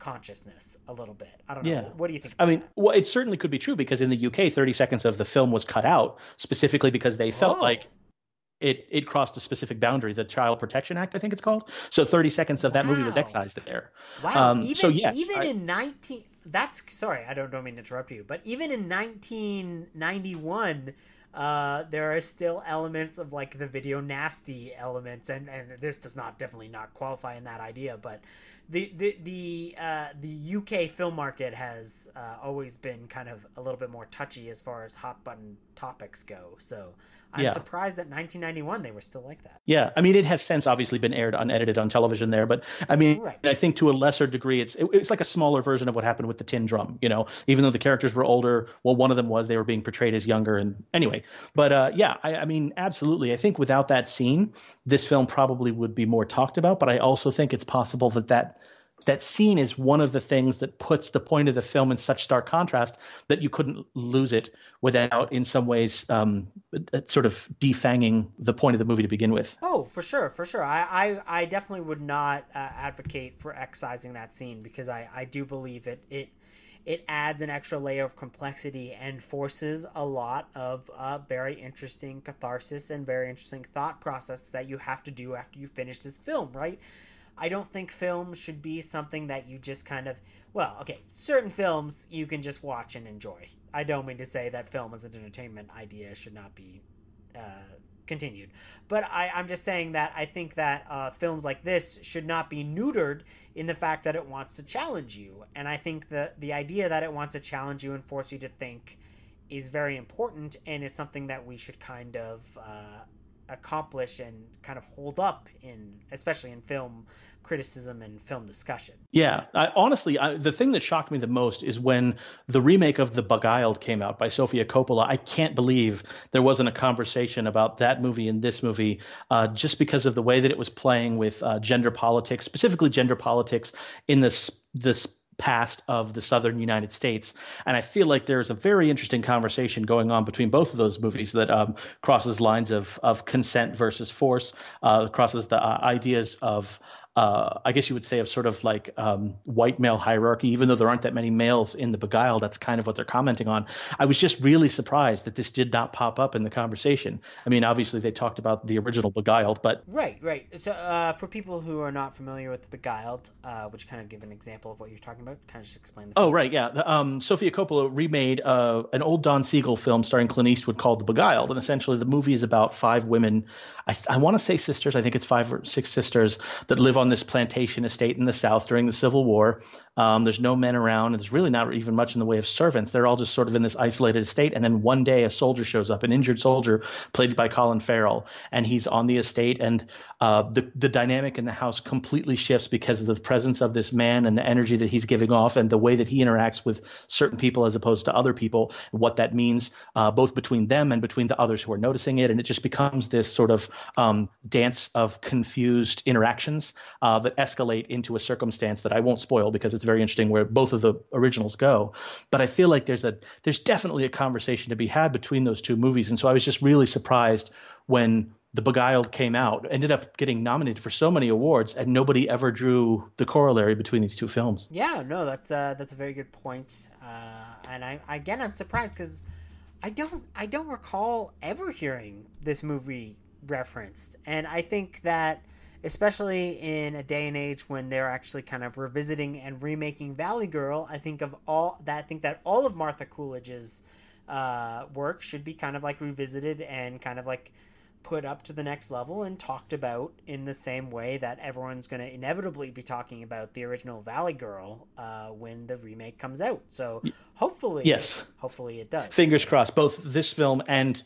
consciousness a little bit. I don't know. Yeah. What do you think? I mean, well, it certainly could be true because in the UK, 30 seconds of the film was cut out specifically because they felt oh. like it it crossed a specific boundary, the Child Protection Act, I think it's called. So 30 seconds of that wow. movie was excised there. Wow. Um, even, so yes, even I, in 19 that's sorry, I don't, don't mean to interrupt you, but even in 1991 uh, there are still elements of like the video nasty elements and and this does not definitely not qualify in that idea but the the the uh, the UK film market has uh, always been kind of a little bit more touchy as far as hot button topics go so I'm yeah. surprised that 1991 they were still like that. Yeah, I mean, it has since obviously been aired unedited on television there, but I mean, right. I think to a lesser degree, it's it, it's like a smaller version of what happened with the Tin Drum. You know, even though the characters were older, well, one of them was they were being portrayed as younger, and anyway, but uh, yeah, I, I mean, absolutely, I think without that scene, this film probably would be more talked about. But I also think it's possible that that that scene is one of the things that puts the point of the film in such stark contrast that you couldn't lose it without, in some ways, um, sort of defanging the point of the movie to begin with. Oh, for sure, for sure. I, I, I definitely would not uh, advocate for excising that scene because I, I do believe it it it adds an extra layer of complexity and forces a lot of uh, very interesting catharsis and very interesting thought process that you have to do after you finish this film, right? I don't think film should be something that you just kind of well, okay, certain films you can just watch and enjoy. I don't mean to say that film as an entertainment idea should not be uh, continued, but I, I'm just saying that I think that uh, films like this should not be neutered in the fact that it wants to challenge you, and I think that the idea that it wants to challenge you and force you to think is very important and is something that we should kind of uh, accomplish and kind of hold up in, especially in film criticism and film discussion. Yeah, I, honestly, I, the thing that shocked me the most is when the remake of The Beguiled came out by Sofia Coppola. I can't believe there wasn't a conversation about that movie and this movie, uh, just because of the way that it was playing with uh, gender politics, specifically gender politics in this this past of the southern United States. And I feel like there's a very interesting conversation going on between both of those movies that um, crosses lines of of consent versus force, uh, crosses the uh, ideas of uh, I guess you would say, of sort of like um, white male hierarchy, even though there aren't that many males in the Beguiled. That's kind of what they're commenting on. I was just really surprised that this did not pop up in the conversation. I mean, obviously they talked about the original Beguiled, but right, right. So uh, for people who are not familiar with the Beguiled, uh, which kind of give an example of what you're talking about, kind of just explain. oh, right, yeah. The, um, Sofia Coppola remade uh, an old Don Siegel film starring Clint Eastwood called The Beguiled, and essentially the movie is about five women. I, I want to say sisters. I think it's five or six sisters that live on this plantation estate in the South during the Civil War. Um, there's no men around, there's really not even much in the way of servants. They're all just sort of in this isolated estate. And then one day, a soldier shows up, an injured soldier played by Colin Farrell, and he's on the estate. And uh, the the dynamic in the house completely shifts because of the presence of this man and the energy that he's giving off, and the way that he interacts with certain people as opposed to other people. and What that means, uh, both between them and between the others who are noticing it, and it just becomes this sort of um, dance of confused interactions uh, that escalate into a circumstance that I won't spoil because it's very interesting where both of the originals go. But I feel like there's a there's definitely a conversation to be had between those two movies, and so I was just really surprised when the Beguiled came out, ended up getting nominated for so many awards, and nobody ever drew the corollary between these two films. Yeah, no, that's uh, that's a very good point. Uh, and I again, I'm surprised because I don't I don't recall ever hearing this movie referenced, and I think that especially in a day and age when they're actually kind of revisiting and remaking Valley Girl, I think of all that I think that all of Martha Coolidge's uh, work should be kind of like revisited and kind of like put up to the next level and talked about in the same way that everyone's going to inevitably be talking about the original Valley Girl uh, when the remake comes out. So hopefully, yes, hopefully it does. Fingers crossed. Both this film and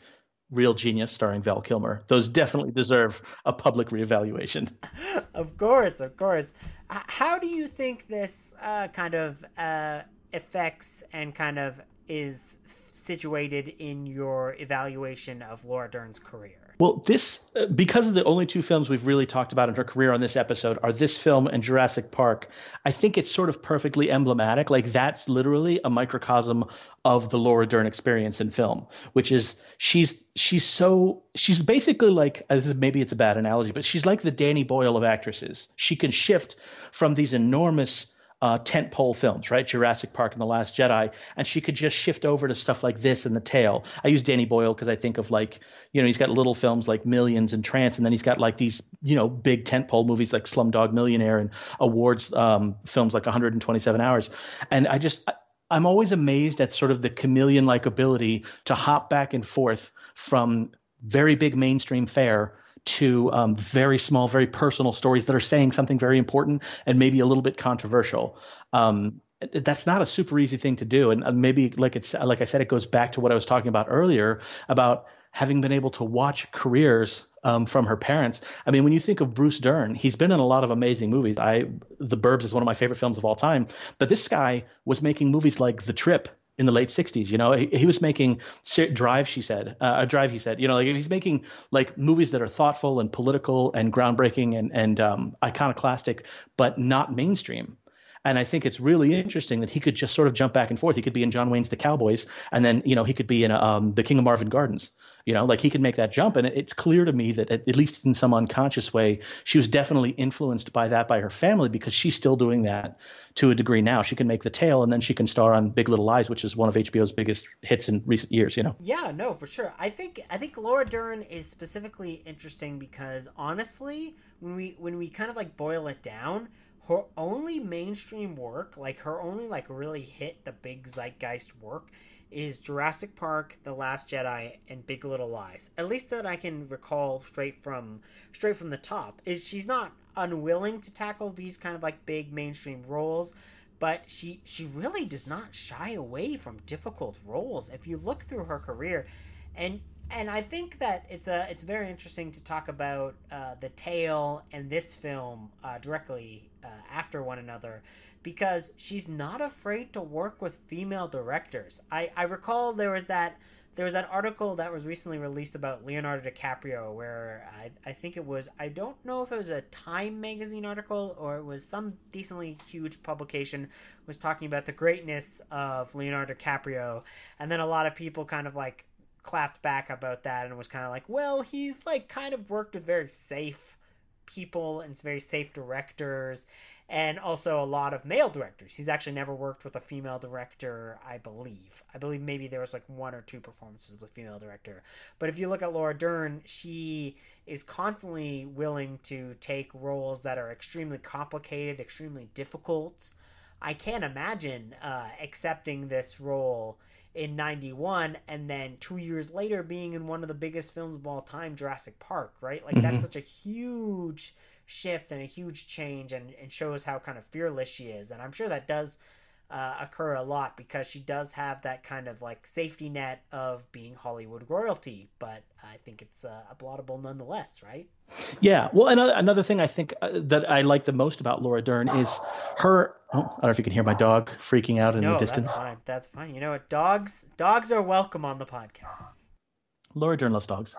Real Genius, starring Val Kilmer, those definitely deserve a public reevaluation. [laughs] of course, of course. How do you think this uh, kind of uh, affects and kind of is situated in your evaluation of Laura Dern's career? Well, this uh, because of the only two films we've really talked about in her career on this episode are this film and Jurassic Park. I think it's sort of perfectly emblematic. Like that's literally a microcosm of the Laura Dern experience in film, which is she's she's so she's basically like as maybe it's a bad analogy, but she's like the Danny Boyle of actresses. She can shift from these enormous uh, tentpole films, right? Jurassic Park and The Last Jedi, and she could just shift over to stuff like this and The Tale. I use Danny Boyle because I think of like, you know, he's got little films like Millions and Trance, and then he's got like these, you know, big tentpole movies like Slumdog Millionaire and awards um, films like 127 Hours. And I just, I'm always amazed at sort of the chameleon-like ability to hop back and forth from very big mainstream fare to um, very small, very personal stories that are saying something very important and maybe a little bit controversial. Um, that's not a super easy thing to do, and uh, maybe like it's like I said, it goes back to what I was talking about earlier about having been able to watch careers um, from her parents. I mean, when you think of Bruce Dern, he's been in a lot of amazing movies. I The Burbs is one of my favorite films of all time, but this guy was making movies like The Trip in the late 60s you know he, he was making drive she said uh, a drive he said you know like he's making like movies that are thoughtful and political and groundbreaking and and um, iconoclastic but not mainstream and I think it's really interesting that he could just sort of jump back and forth. He could be in John Wayne's The Cowboys, and then you know he could be in um, The King of Marvin Gardens. You know, like he could make that jump, and it's clear to me that at, least in some unconscious way, she was definitely influenced by that by her family because she's still doing that to a degree now. She can make the tale and then she can star on Big Little Lies, which is one of HBO's biggest hits in recent years. You know. Yeah, no, for sure. I think I think Laura Dern is specifically interesting because honestly, when we when we kind of like boil it down her only mainstream work, like her only like really hit the big zeitgeist work, is Jurassic Park, The Last Jedi, and Big Little Lies. At least that I can recall straight from straight from the top. Is she's not unwilling to tackle these kind of like big mainstream roles, but she she really does not shy away from difficult roles. If you look through her career, and and I think that it's a it's very interesting to talk about uh, the tale and this film uh, directly uh, after one another because she's not afraid to work with female directors. I, I recall there was that there was that article that was recently released about Leonardo DiCaprio where I, I think it was I don't know if it was a Time magazine article or it was some decently huge publication was talking about the greatness of Leonardo DiCaprio and then a lot of people kind of like clapped back about that and was kind of like well he's like kind of worked with very safe people and very safe directors and also a lot of male directors. He's actually never worked with a female director, I believe. I believe maybe there was like one or two performances with a female director. But if you look at Laura Dern, she is constantly willing to take roles that are extremely complicated, extremely difficult. I can't imagine uh, accepting this role in 91 and then two years later being in one of the biggest films of all time jurassic park right like mm-hmm. that's such a huge shift and a huge change and, and shows how kind of fearless she is. And I'm sure that does uh, occur a lot because she does have that kind of like safety net of being Hollywood royalty, but I think it's uh, applaudable nonetheless, right? Yeah. Well, another, another thing I think uh, that I like the most about Laura Dern is her. Oh, I don't know if you can hear my dog freaking out in no, the distance. That's fine. That's fine. You know what? Dogs dogs are welcome on the podcast. Laura Dern loves dogs.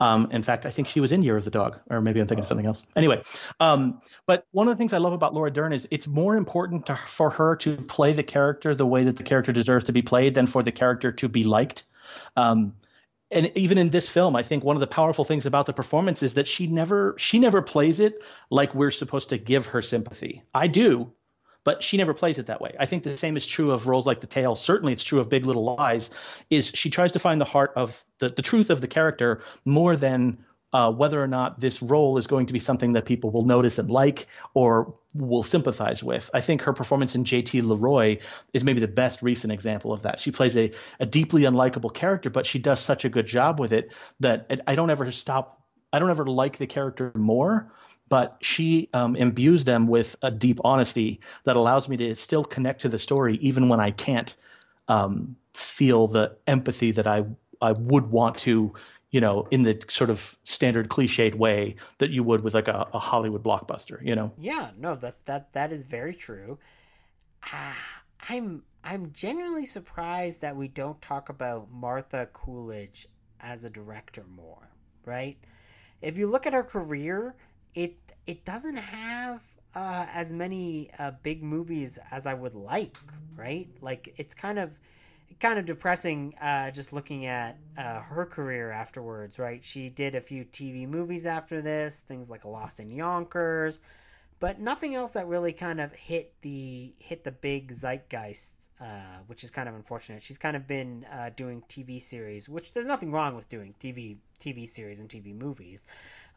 Um, in fact, I think she was in Year of the Dog, or maybe I'm thinking of something else. Anyway, um, but one of the things I love about Laura Dern is it's more important to, for her to play the character the way that the character deserves to be played than for the character to be liked. Um, and even in this film, I think one of the powerful things about the performance is that she never she never plays it like we're supposed to give her sympathy. I do, but she never plays it that way. I think the same is true of roles like The Tale. Certainly, it's true of Big Little Lies. Is she tries to find the heart of the, the truth of the character more than uh, whether or not this role is going to be something that people will notice and like or will sympathize with. I think her performance in JT Leroy is maybe the best recent example of that. She plays a, a deeply unlikable character, but she does such a good job with it that I don't ever stop. I don't ever like the character more but she um, imbues them with a deep honesty that allows me to still connect to the story even when I can't um, feel the empathy that I I would want to, you know, in the sort of standard cliched way that you would with like a, a Hollywood blockbuster, you know. Yeah, no, that that that is very true. Uh, I'm I'm genuinely surprised that we don't talk about Martha Coolidge as a director more, right? If you look at her career, it it doesn't have uh, as many uh, big movies as I would like, right? Like it's kind of kind of depressing uh, just looking at uh, her career afterwards, right? She did a few TV movies after this, things like Lost in Yonkers, but nothing else that really kind of hit the hit the big zeitgeist, uh, which is kind of unfortunate. She's kind of been uh, doing TV series, which there's nothing wrong with doing TV TV series and TV movies.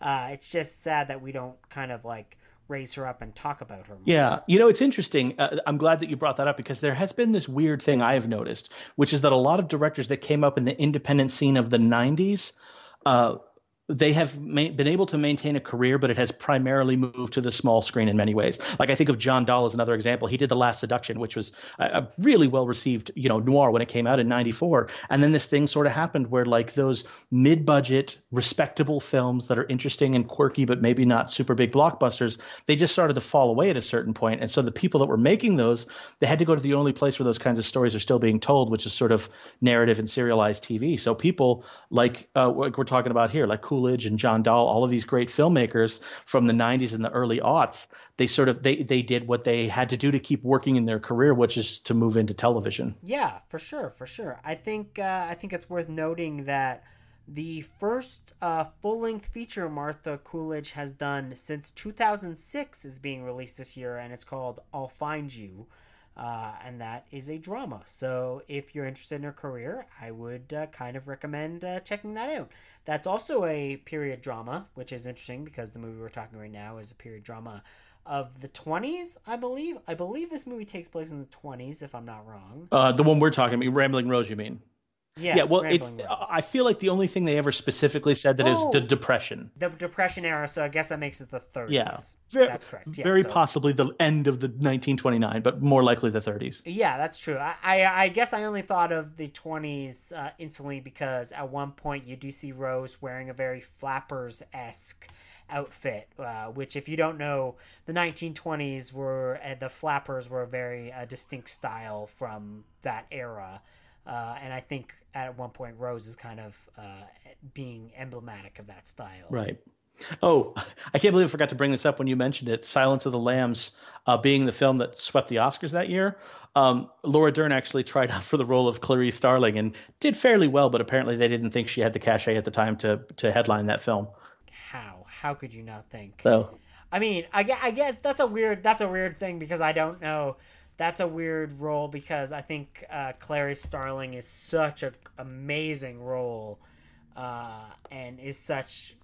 Uh, it's just sad that we don't kind of like raise her up and talk about her. More. Yeah, you know, it's interesting. Uh, I'm glad that you brought that up because there has been this weird thing I have noticed, which is that a lot of directors that came up in the independent scene of the 90s. Uh, they have ma- been able to maintain a career, but it has primarily moved to the small screen in many ways. Like I think of John Dahl as another example. He did The Last Seduction, which was a, a really well received, you know, noir when it came out in '94. And then this thing sort of happened where like those mid-budget, respectable films that are interesting and quirky, but maybe not super big blockbusters, they just started to fall away at a certain point. And so the people that were making those, they had to go to the only place where those kinds of stories are still being told, which is sort of narrative and serialized TV. So people like uh, like we're talking about here, like cool Coolidge and John Dahl, all of these great filmmakers from the 90s and the early aughts, they sort of they they did what they had to do to keep working in their career, which is to move into television. Yeah, for sure, for sure. I think uh, I think it's worth noting that the first uh, full length feature Martha Coolidge has done since 2006 is being released this year, and it's called I'll Find You uh, and that is a drama. So if you're interested in her career, I would uh, kind of recommend uh, checking that out. That's also a period drama, which is interesting because the movie we're talking right now is a period drama of the 20s, I believe. I believe this movie takes place in the 20s, if I'm not wrong. Uh, the one we're talking about, Rambling Rose, you mean? Yeah, yeah. Well, it's. I feel like the only thing they ever specifically said that oh, is the depression. The depression era. So I guess that makes it the 30s. Yeah, very, that's correct. Yeah, very so. possibly the end of the 1929, but more likely the 30s. Yeah, that's true. I I, I guess I only thought of the 20s uh, instantly because at one point you do see Rose wearing a very flappers esque outfit, uh, which, if you don't know, the 1920s were uh, the flappers were a very uh, distinct style from that era. Uh, and I think at one point Rose is kind of uh, being emblematic of that style. Right. Oh, [laughs] I can't believe I forgot to bring this up when you mentioned it. Silence of the Lambs uh, being the film that swept the Oscars that year. Um, Laura Dern actually tried [laughs] out for the role of Clarice Starling and did fairly well, but apparently they didn't think she had the cachet at the time to to headline that film. How? How could you not think? So, I mean, I, I guess that's a weird that's a weird thing because I don't know. That's a weird role because I think uh, Clarice Starling is such an amazing role, uh, and is such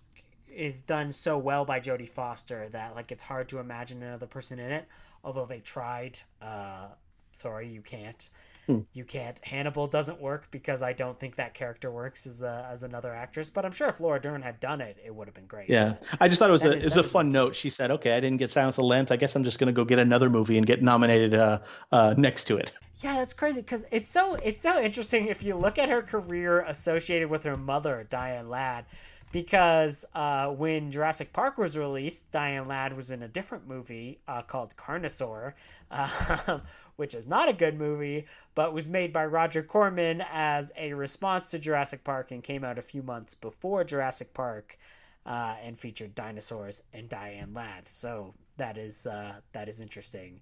is done so well by Jodie Foster that like it's hard to imagine another person in it. Although they tried. Uh, sorry, you can't. Hmm. You can't. Hannibal doesn't work because I don't think that character works as a, as another actress. But I'm sure if Laura Dern had done it, it would have been great. yeah, I just thought it was That a is- it was a fun note. She said, "Okay, I didn't get Silence of the Lambs. I guess I'm just going to go get another movie and get nominated uh, uh, next to it." [laughs] Yeah, that's crazy because it's so it's so interesting if you look at her career associated with her mother, Diane Ladd. Because uh, when Jurassic Park was released, Diane Ladd was in a different movie uh, called Carnosaur, uh, [laughs] which is not a good movie, but was made by Roger Corman as a response to Jurassic Park and came out a few months before Jurassic Park, uh, and featured dinosaurs and Diane Ladd. So that is uh, that is interesting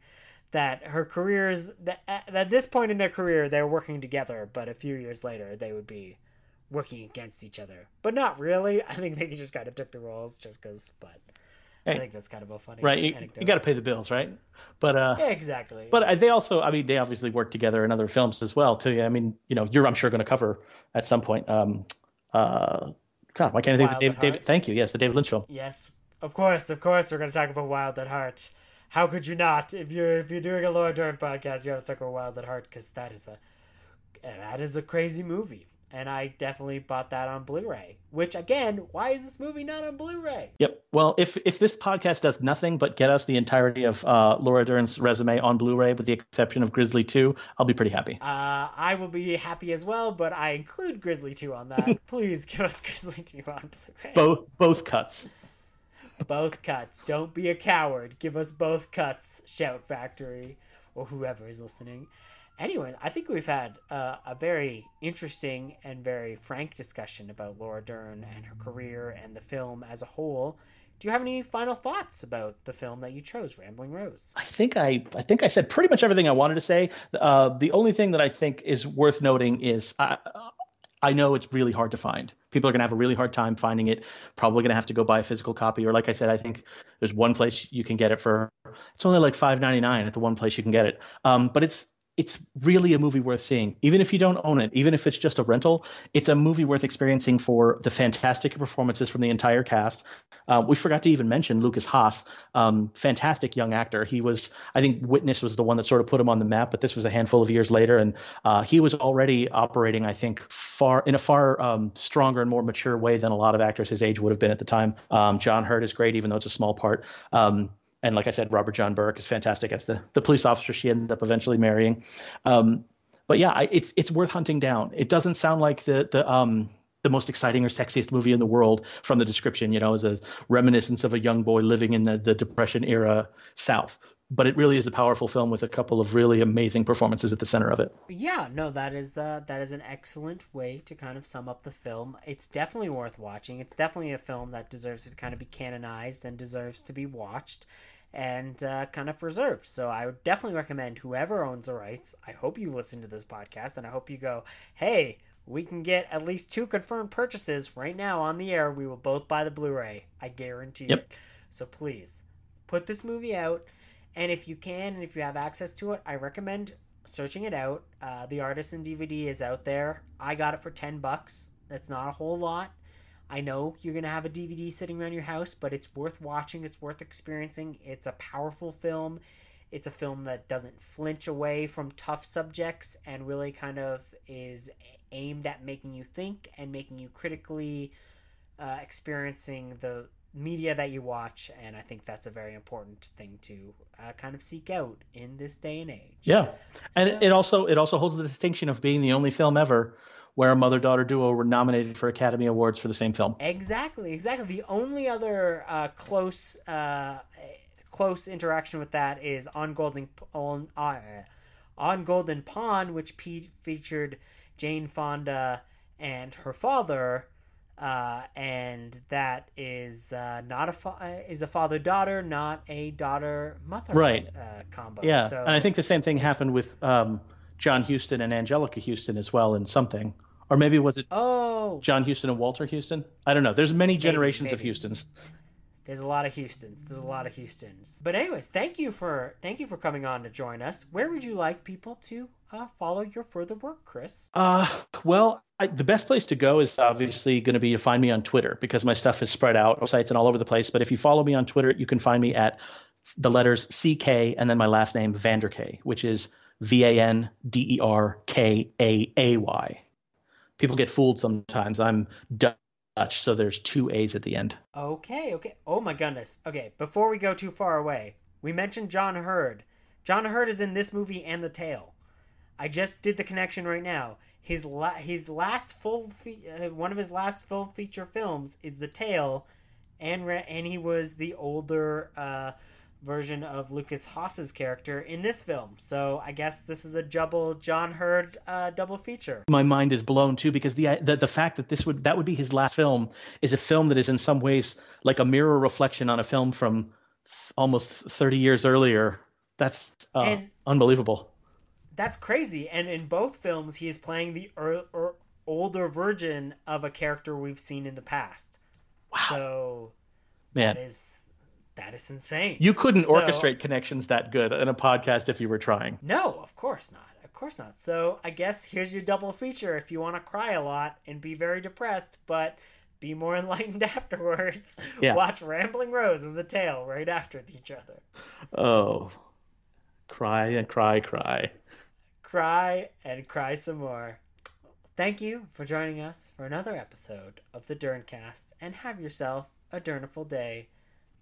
that her careers that at at this point in their career they're working together but a few years later they would be working against each other but not really i think they just kind of took the roles just because but i think that's kind of a funny Right, you, anecdote. you got to pay the bills, right? But uh, yeah, exactly But uh, they also, I mean, they obviously work together in other films as well, too. Yeah, I mean, you know, you're, I'm sure, going to cover at some point. Um, uh, God, why can't I think of Wild David, David? Thank you. Yes, the David Lynch film. yes of course of course we're going to talk about wild at heart how could you not if you're if you're doing a Laura Dern podcast you got to talk about wild at heart because that is a that is a crazy movie and i definitely bought that on blu-ray which again why is this movie not on blu-ray Yep. Well, if if this podcast does nothing but get us the entirety of uh, Laura Dern's resume on Blu-ray, with the exception of Grizzly Two, I'll be pretty happy. Uh, I will be happy as well, but I include Grizzly 2 on that. [laughs] Please give us Grizzly 2 on Blu-ray. Both both cuts. both cuts. Don't be a coward. Give us both cuts, Shout Factory, or whoever is listening. Anyway, I think we've had uh, a very interesting and very frank discussion about Laura Dern and her career and the film as a whole. Do you have any final thoughts about the film that you chose, Rambling Rose? I think I I think I said pretty much everything I wanted to say. Uh, the only thing that I think is worth noting is I, I know it's really hard to find. People are going to have a really hard time finding it. Probably going to have to go buy a physical copy, or like I said, I think there's one place you can get it for. It's only like five ninety nine at the one place you can get it. Um, but it's it's really a movie worth seeing, even if you don't own it, even if it's just a rental. It's a movie worth experiencing for the fantastic performances from the entire cast. Uh, we forgot to even mention Lukas Haas, um, fantastic young actor. He was, I think, Witness was the one that sort of put him on the map, but this was a handful of years later, and uh, he was already operating, I think, far in a far um, stronger and more mature way than a lot of actors his age would have been at the time. Um, John Heard is great, even though it's a small part. And like I said, Robert John Burke is fantastic as the, the police officer she ends up eventually marrying. Um, but yeah, I, it's it's worth hunting down. It doesn't sound like the the um the most exciting or sexiest movie in the world from the description. You know, as a reminiscence of a young boy living in the, the Depression era South. But it really is a powerful film with a couple of really amazing performances at the center of it. Yeah, no, that is uh, that is an excellent way to kind of sum up the film. It's definitely worth watching. It's definitely a film that deserves to kind of be canonized and deserves to be watched and uh, kind of preserved. So I would definitely recommend whoever owns the rights. I hope you listen to this podcast and I hope you go, hey, we can get at least two confirmed purchases right now on the air. We will both buy the Blu-ray. I guarantee Yep. it. So please put this movie out. And if you can, and if you have access to it, I recommend searching it out. Uh, the Artisan DVD is out there. I got it for ten bucks. That's not a whole lot. I know you're gonna have a DVD sitting around your house, but it's worth watching. It's worth experiencing. It's a powerful film. It's a film that doesn't flinch away from tough subjects and really kind of is aimed at making you think and making you critically uh, experiencing the media that you watch. And I think that's a very important thing to uh, kind of seek out in this day and age. Yeah, and So- it also it also holds the distinction of being the only film ever where a mother daughter duo were nominated for Academy Awards for the same film. Exactly, exactly. The only other uh, close uh, close interaction with that is on Golden on uh, on Golden Pond, which pe- featured Jane Fonda and her father, uh, and that is uh, not a fa- uh, is a father daughter, not a daughter mother Right. uh, combo. Yeah, so and I think the same thing happened with um, John Huston and Anjelica Huston as well in something, or maybe was it oh John Huston and Walter Huston? I don't know. There's many generations of maybe. Hustons. There's a lot of Huston's. There's a lot of Huston's. But anyways, thank you for thank you for coming on to join us. Where would you like people to uh, follow your further work, Chris? Uh, well, I, the best place to go is obviously going to be to find me on Twitter because my stuff is spread out sites and all over the place. But if you follow me on Twitter, you can find me at the letters CK and then my last name Vander Kaay, which is V A N D E R K A A Y. People get fooled sometimes. I'm Dutch, so there's two A's at the end. Okay, okay. Oh my goodness. Okay, before we go too far away, we mentioned John Heard. John Heard is in this movie and The Tale. I just did the connection right now. His la- his last full fe- uh, one of his last full feature films is The Tale, and re- and he was the older uh, version of Lukas Haas's character in this film. So I guess this is a double John Heard uh, double feature. My mind is blown too because the, the the fact that this would that would be his last film is a film that is in some ways like a mirror reflection on a film from th- almost 30 years earlier. That's uh, And- unbelievable. That's crazy. And in both films, he is playing the er- er- older version of a character we've seen in the past. Wow. So Man, that is that is insane. you couldn't So- orchestrate connections that good in a podcast if you were trying. No, of course not. Of course not. So I guess here's your double feature if you want to cry a lot and be very depressed, but be more [laughs] enlightened afterwards. Yeah. Watch Rambling Rose and The Tale right after each other. Oh, cry and cry, cry. Cry and cry some more. Thank you for joining us for another episode of the Derncast and have yourself a Durniful day.